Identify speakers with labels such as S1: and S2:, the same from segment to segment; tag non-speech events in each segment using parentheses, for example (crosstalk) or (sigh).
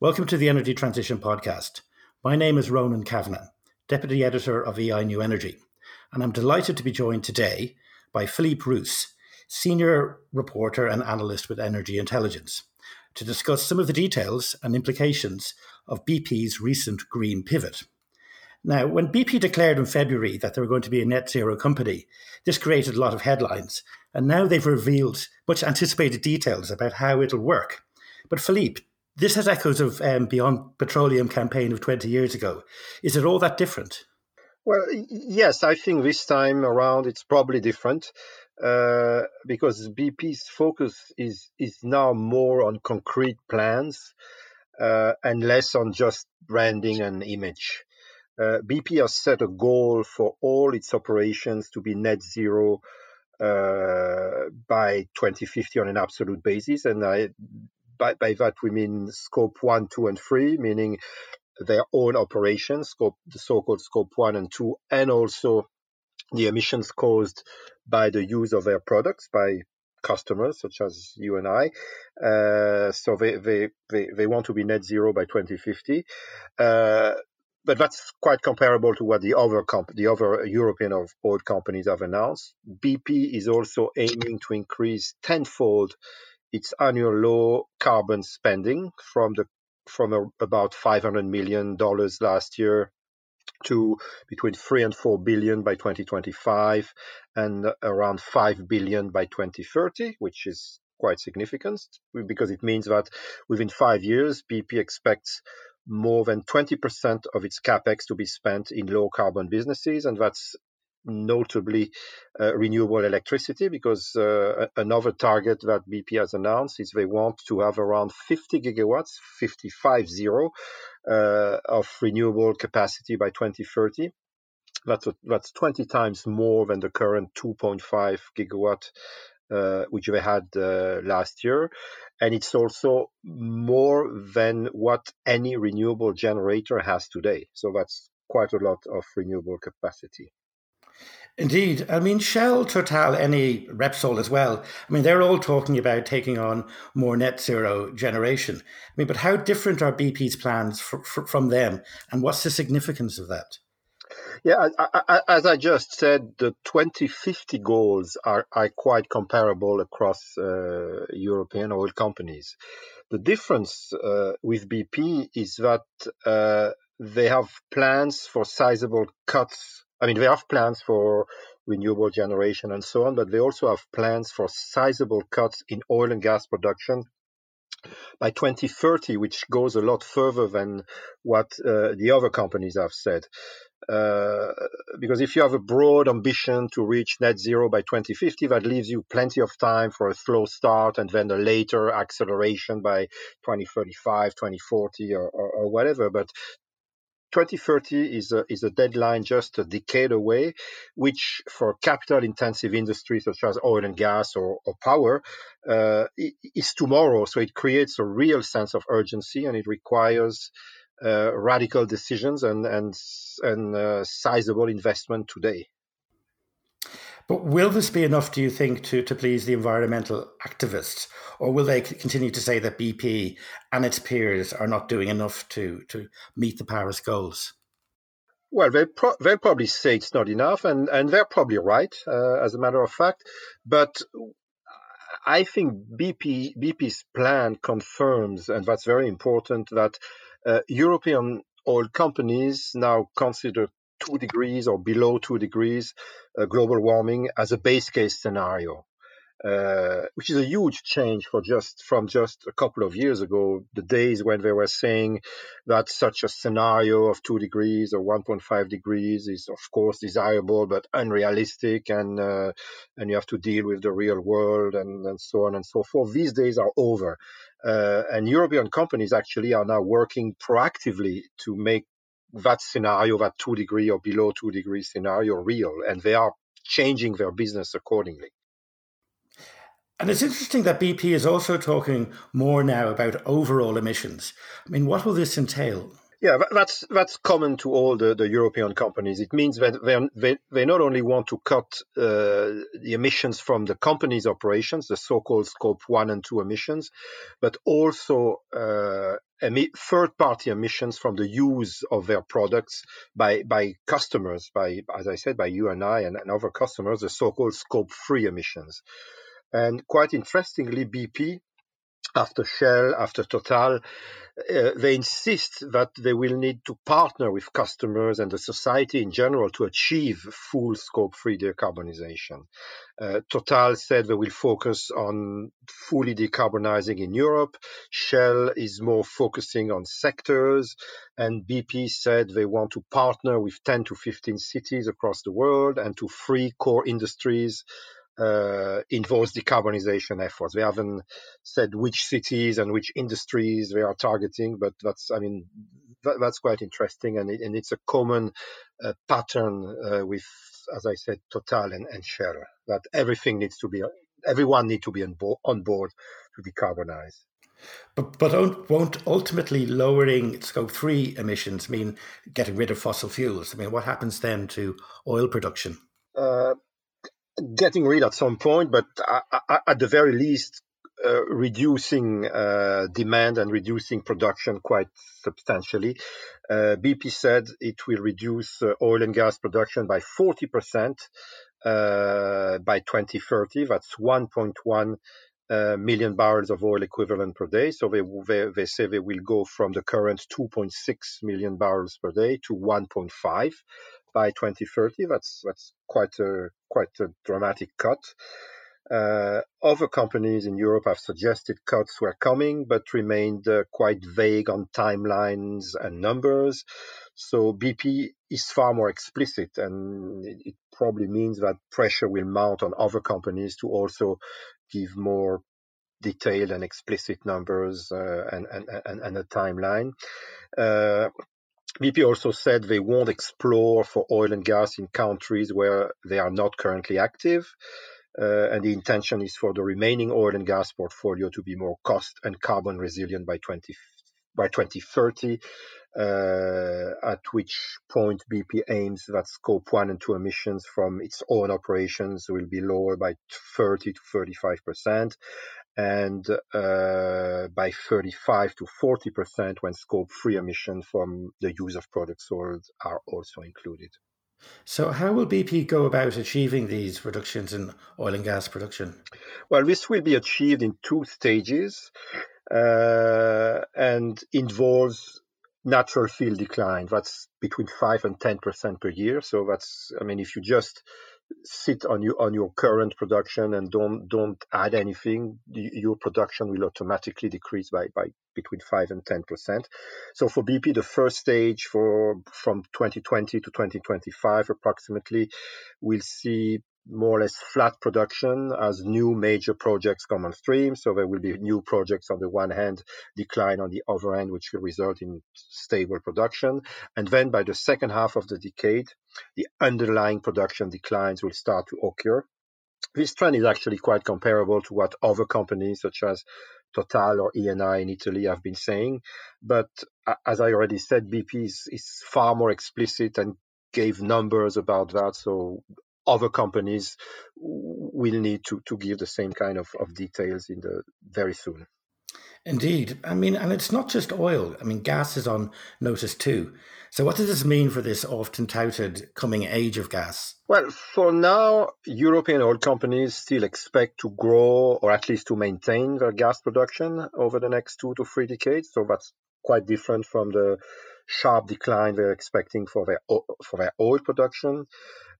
S1: Welcome to the Energy Transition Podcast. My name is Ronan Kavanagh, Deputy Editor of EI New Energy, and I'm delighted to be joined today by Philippe Rousse, Senior Reporter and Analyst with Energy Intelligence, to discuss some of the details and implications of BP's recent green pivot. Now, when BP declared in February that they were going to be a net zero company, this created a lot of headlines, and now they've revealed much anticipated details about how it'll work. But Philippe, this has echoes of um, Beyond Petroleum campaign of 20 years ago. Is it all that different?
S2: Well, yes, I think this time around it's probably different uh, because BP's focus is is now more on concrete plans uh, and less on just branding and image. Uh, BP has set a goal for all its operations to be net zero uh, by 2050 on an absolute basis, and I by, by that we mean scope one, two, and three, meaning their own operations, scope the so-called scope one and two, and also the emissions caused by the use of their products by customers such as you and I. Uh, so they, they, they, they, want to be net zero by 2050. Uh, but that's quite comparable to what the other comp- the other European oil companies have announced. BP is also aiming to increase tenfold its annual low carbon spending from the from a, about 500 million dollars last year to between 3 and 4 billion by 2025 and around 5 billion by 2030 which is quite significant because it means that within 5 years BP expects more than 20% of its capex to be spent in low carbon businesses and that's notably uh, renewable electricity because uh, another target that BP has announced is they want to have around 50 gigawatts, 55 zero, uh, of renewable capacity by 2030. That's, a, that's 20 times more than the current 2.5 gigawatt uh, which they had uh, last year. And it's also more than what any renewable generator has today. So that's quite a lot of renewable capacity.
S1: Indeed. I mean, Shell, Total, Eni Repsol as well. I mean, they're all talking about taking on more net zero generation. I mean, but how different are BP's plans for, for, from them? And what's the significance of that?
S2: Yeah, I, I, as I just said, the 2050 goals are, are quite comparable across uh, European oil companies. The difference uh, with BP is that uh, they have plans for sizable cuts I mean, they have plans for renewable generation and so on, but they also have plans for sizable cuts in oil and gas production by 2030, which goes a lot further than what uh, the other companies have said. Uh, because if you have a broad ambition to reach net zero by 2050, that leaves you plenty of time for a slow start and then a later acceleration by 2035, 2040, or, or, or whatever. But 2030 is a, is a deadline just a decade away, which for capital intensive industries such as oil and gas or, or power uh, is tomorrow. So it creates a real sense of urgency and it requires uh, radical decisions and, and, and uh, sizable investment today.
S1: But will this be enough, do you think, to, to please the environmental activists? Or will they continue to say that BP and its peers are not doing enough to, to meet the Paris goals?
S2: Well, they pro- they probably say it's not enough, and, and they're probably right, uh, as a matter of fact. But I think BP BP's plan confirms, and that's very important, that uh, European oil companies now consider two degrees or below two degrees uh, global warming as a base case scenario. Uh, which is a huge change for just from just a couple of years ago, the days when they were saying that such a scenario of two degrees or 1.5 degrees is of course desirable but unrealistic, and uh, and you have to deal with the real world and, and so on and so forth. These days are over, uh, and European companies actually are now working proactively to make that scenario, that two degree or below two degree scenario, real, and they are changing their business accordingly.
S1: And it's interesting that BP is also talking more now about overall emissions. I mean, what will this entail?
S2: Yeah, that's that's common to all the, the European companies. It means that they, they not only want to cut uh, the emissions from the company's operations, the so-called scope one and two emissions, but also uh, emi- third-party emissions from the use of their products by by customers, by as I said, by you and I and, and other customers, the so-called scope three emissions. And quite interestingly, BP after Shell, after Total, uh, they insist that they will need to partner with customers and the society in general to achieve full scope free decarbonization. Uh, Total said they will focus on fully decarbonizing in Europe. Shell is more focusing on sectors. And BP said they want to partner with 10 to 15 cities across the world and to free core industries uh, involves decarbonization efforts. They haven't said which cities and which industries they are targeting, but that's, I mean, that, that's quite interesting, and, it, and it's a common uh, pattern uh, with, as I said, Total and, and Shell. That everything needs to be, everyone needs to be on board, on board to decarbonize.
S1: But, but won't ultimately lowering scope three emissions mean getting rid of fossil fuels? I mean, what happens then to oil production?
S2: Uh, getting rid at some point, but at the very least, uh, reducing uh, demand and reducing production quite substantially. Uh, BP said it will reduce uh, oil and gas production by 40% uh, by 2030. That's 1.1 uh, million barrels of oil equivalent per day. So they, they, they say they will go from the current 2.6 million barrels per day to 1.5 by 2030. That's that's quite a quite a dramatic cut. Uh, other companies in Europe have suggested cuts were coming, but remained uh, quite vague on timelines and numbers. So BP is far more explicit, and it, probably means that pressure will mount on other companies to also give more detailed and explicit numbers uh, and, and, and, and, a timeline. Uh, BP also said they won't explore for oil and gas in countries where they are not currently active. Uh, and the intention is for the remaining oil and gas portfolio to be more cost and carbon resilient by 20 by 2030, uh, at which point BP aims that scope one and two emissions from its own operations will be lower by 30 to 35 percent, and uh, by 35 to 40 percent when scope 3 emissions from the use of products sold are also included.
S1: So, how will BP go about achieving these reductions in oil and gas production?
S2: Well, this will be achieved in two stages uh, and involves natural field decline. That's between 5 and 10% per year. So, that's, I mean, if you just sit on your on your current production and don't don't add anything, your production will automatically decrease by by between five and ten percent. So for BP, the first stage for from 2020 to 2025 approximately, we'll see more or less flat production as new major projects come on stream. So there will be new projects on the one hand, decline on the other hand, which will result in stable production. And then by the second half of the decade, the underlying production declines will start to occur. This trend is actually quite comparable to what other companies such as Total or Eni in Italy have been saying. But as I already said, BP is, is far more explicit and gave numbers about that. So other companies will need to, to give the same kind of, of details in the very soon.
S1: Indeed. I mean, and it's not just oil. I mean, gas is on notice too. So, what does this mean for this often touted coming age of gas?
S2: Well, for now, European oil companies still expect to grow or at least to maintain their gas production over the next two to three decades. So, that's quite different from the sharp decline they're expecting for their, for their oil production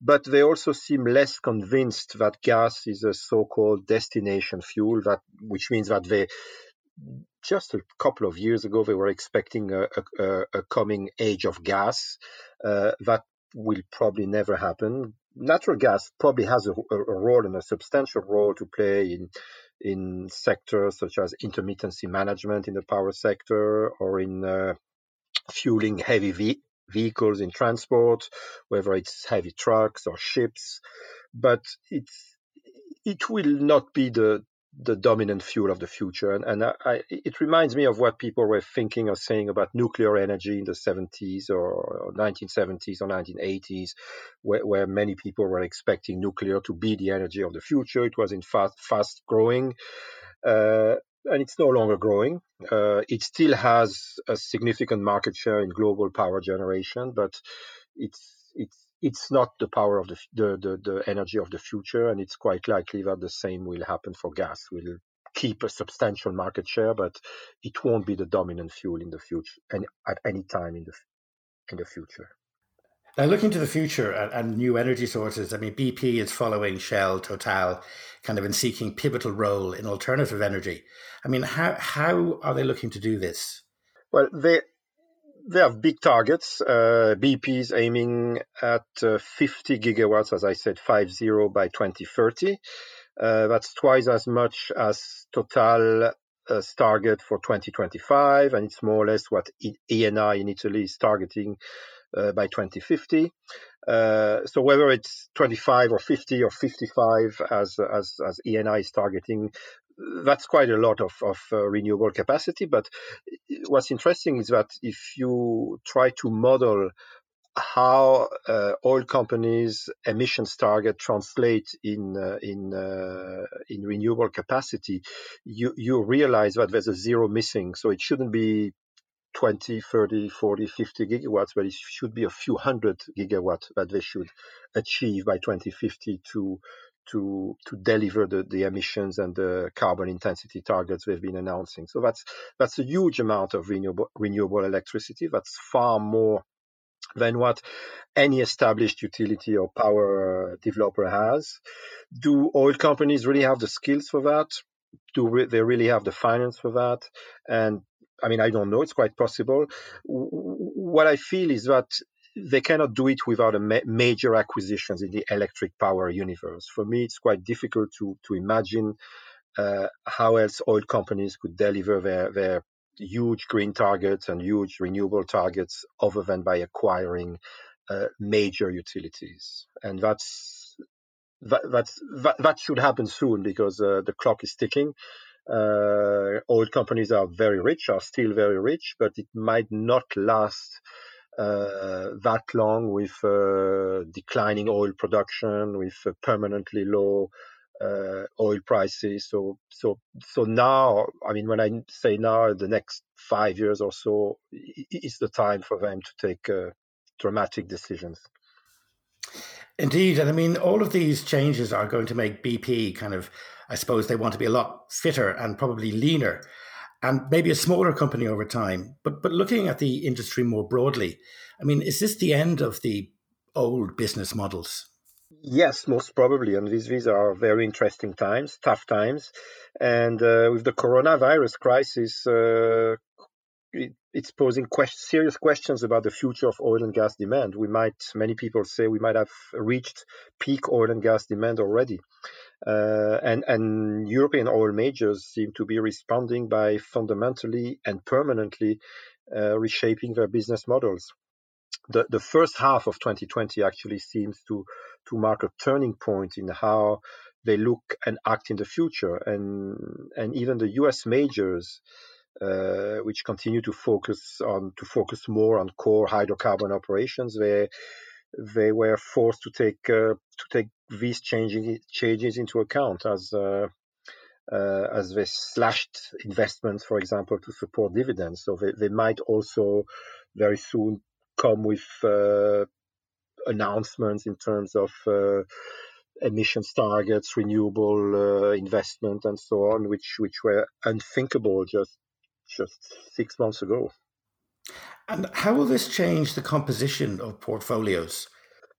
S2: but they also seem less convinced that gas is a so-called destination fuel that which means that they just a couple of years ago they were expecting a, a, a coming age of gas uh, that will probably never happen. Natural gas probably has a, a, role and a substantial role to play in in sectors such as intermittency management in the power sector or in uh, fueling heavy vehicles in transport, whether it's heavy trucks or ships, but it's it will not be the the dominant fuel of the future. And, and I, it reminds me of what people were thinking or saying about nuclear energy in the 70s or 1970s or 1980s, where, where many people were expecting nuclear to be the energy of the future. It was in fast, fast growing. Uh, and it's no longer growing. Uh, it still has a significant market share in global power generation, but it's it's it's not the power of the, the, the, the energy of the future, and it's quite likely that the same will happen for gas. We'll keep a substantial market share, but it won't be the dominant fuel in the future and at any time in the in the future.
S1: Now, looking to the future and, and, new energy sources, I mean, BP is following Shell, Total, kind of in seeking pivotal role in alternative energy. I mean, how how are they looking to do this?
S2: Well, they they have big targets. Uh, BP is aiming at uh, 50 gigawatts, as I said, 50 by 2030. Uh, that's twice as much as Total uh, target for 2025, and it's more or less what Eni in Italy is targeting uh, by 2050. Uh, so whether it's 25 or 50 or 55 as as as Eni is targeting, that's quite a lot of, of uh, renewable capacity. But what's interesting is that if you try to model how uh, oil companies' emissions target translate in uh, in uh, in renewable capacity, you you realize that there's a zero missing. So it shouldn't be 20, 30, 40, 50 gigawatts, but it should be a few hundred gigawatts that they should achieve by 2050 to to to deliver the, the emissions and the carbon intensity targets they've been announcing. So that's that's a huge amount of renewable renewable electricity. That's far more than what any established utility or power developer has. Do oil companies really have the skills for that? Do they really have the finance for that? And I mean, I don't know. It's quite possible. What I feel is that they cannot do it without a ma- major acquisitions in the electric power universe. For me, it's quite difficult to to imagine uh, how else oil companies could deliver their their huge green targets and huge renewable targets other than by acquiring uh, major utilities. And that's that, that's that, that should happen soon because uh, the clock is ticking. Uh, oil companies are very rich, are still very rich, but it might not last uh, that long with uh, declining oil production, with permanently low uh, oil prices. So so so now, I mean, when I say now, the next five years or so is the time for them to take uh, dramatic decisions.
S1: Indeed, and I mean, all of these changes are going to make BP kind of. I suppose they want to be a lot fitter and probably leaner, and maybe a smaller company over time. But but looking at the industry more broadly, I mean, is this the end of the old business models?
S2: Yes, most probably. And these, these are very interesting times, tough times. And uh, with the coronavirus crisis, uh, it, it's posing serious questions about the future of oil and gas demand. We might, many people say, we might have reached peak oil and gas demand already. Uh, and, and European oil majors seem to be responding by fundamentally and permanently uh, reshaping their business models the, the first half of 2020 actually seems to to mark a turning point in how they look and act in the future, and and even the U.S. majors, uh, which continue to focus on to focus more on core hydrocarbon operations, they they were forced to take uh, to take these changing changes into account as. Uh, uh, as they slashed investments, for example, to support dividends. So they, they might also very soon come with uh, announcements in terms of uh, emissions targets, renewable uh, investment, and so on, which which were unthinkable just just six months ago.
S1: And how will this change the composition of portfolios?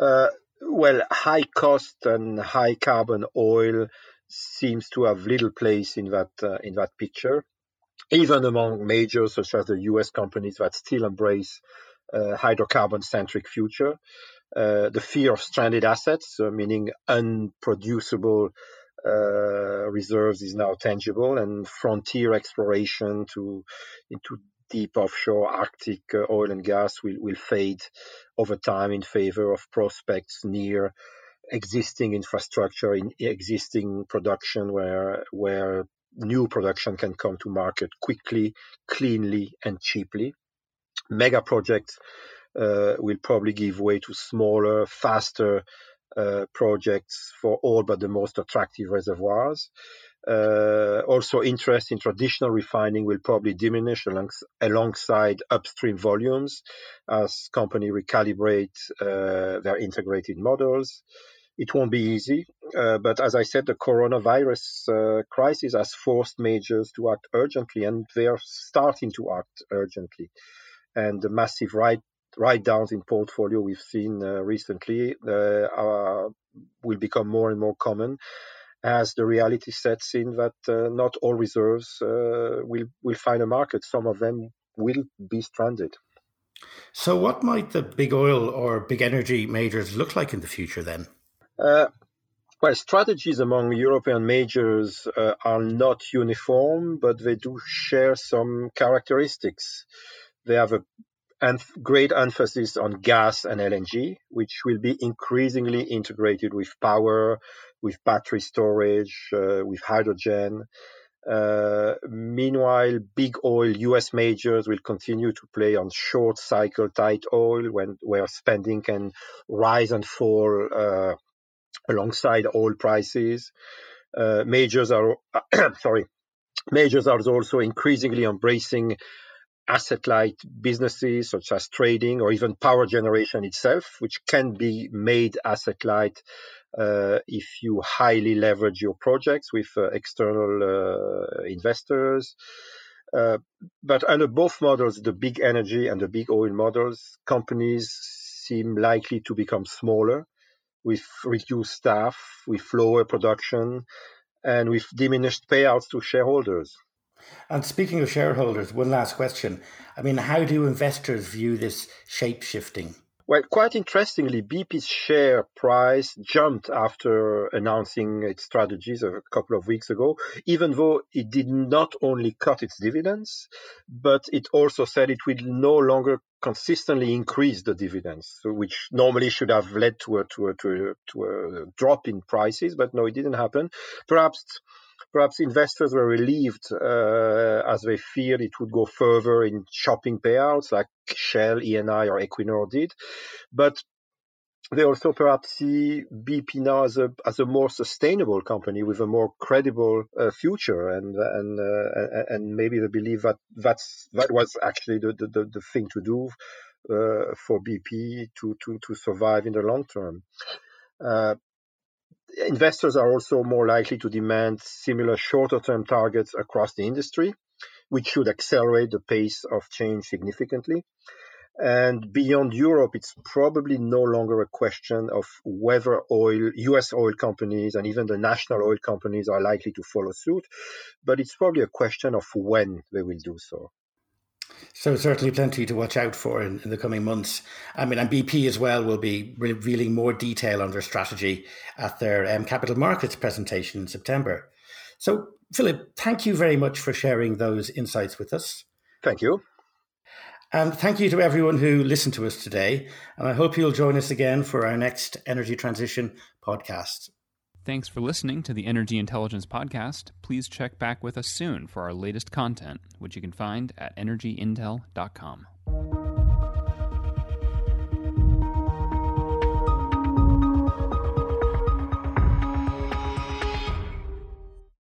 S2: Uh, well, high cost and high carbon oil seems to have little place in that uh, in that picture, even among majors such as the U.S. companies that still embrace uh, hydrocarbon centric future. Uh, the fear of stranded assets, meaning unproducible uh, reserves, is now tangible, and frontier exploration to into deep offshore Arctic uh, oil and gas will, will fade over time in favor of prospects near existing infrastructure in existing production where where new production can come to market quickly, cleanly, and cheaply mega projects uh, will probably give way to smaller, faster uh, projects for all but the most attractive reservoirs. Uh, also, interest in traditional refining will probably diminish alongs- alongside upstream volumes as companies recalibrate uh, their integrated models. It won't be easy, uh, but as I said, the coronavirus uh, crisis has forced majors to act urgently, and they are starting to act urgently. And the massive write write downs in portfolio we've seen uh, recently uh, are, will become more and more common as the reality sets in that uh, not all reserves uh, will will find a market. Some of them will be stranded.
S1: So, what might the big oil or big energy majors look like in the future then?
S2: Uh, well, strategies among European majors uh, are not uniform, but they do share some characteristics. They have a and great emphasis on gas and LNG, which will be increasingly integrated with power, with battery storage, uh, with hydrogen. Uh, meanwhile, big oil US majors will continue to play on short cycle tight oil when where spending can rise and fall uh, alongside oil prices. Majors are (coughs) sorry, majors are also increasingly embracing asset light businesses such as trading or even power generation itself, which can be made asset light uh, if you highly leverage your projects with uh, external uh, investors. Uh, but under both models, the big energy and the big oil models, companies seem likely to become smaller with reduced staff, with lower production, and with diminished payouts to shareholders.
S1: And speaking of shareholders, one last question. I mean, how do investors view this shape shifting?
S2: Well, quite interestingly, BP's share price jumped after announcing its strategies a couple of weeks ago, even though it did not only cut its dividends, but it also said it will no longer consistently increase the dividends, which normally should have led to a, to a, to a, to a drop in prices, but no, it didn't happen. Perhaps perhaps investors were relieved uh, as they feared it would go further in chopping payouts like Shell, Eni, or Equinor did. But they also perhaps see BP now as a as a more sustainable company with a more credible uh, future, and and uh, and maybe they believe that that's that was actually the the, the thing to do uh, for BP to to to survive in the long term. Investors are also more likely to demand similar shorter term targets across the industry, which should accelerate the pace of change significantly. And beyond Europe, it's probably no longer a question of whether oil, US oil companies and even the national oil companies are likely to follow suit, but it's probably a question of when they will do so.
S1: So certainly plenty to watch out for in, in, the coming months. I mean, and BP as well will be revealing more detail on their strategy at their um, capital markets presentation in September. So, Philippe, thank you very much for sharing those insights with us.
S2: Thank you.
S1: And thank you to everyone who listened to us today. And I hope you'll join us again for our next Energy Transition podcast.
S3: Thanks for listening to the Energy Intelligence Podcast. Please check back with us soon for our latest content, which you can find at energyintel.com.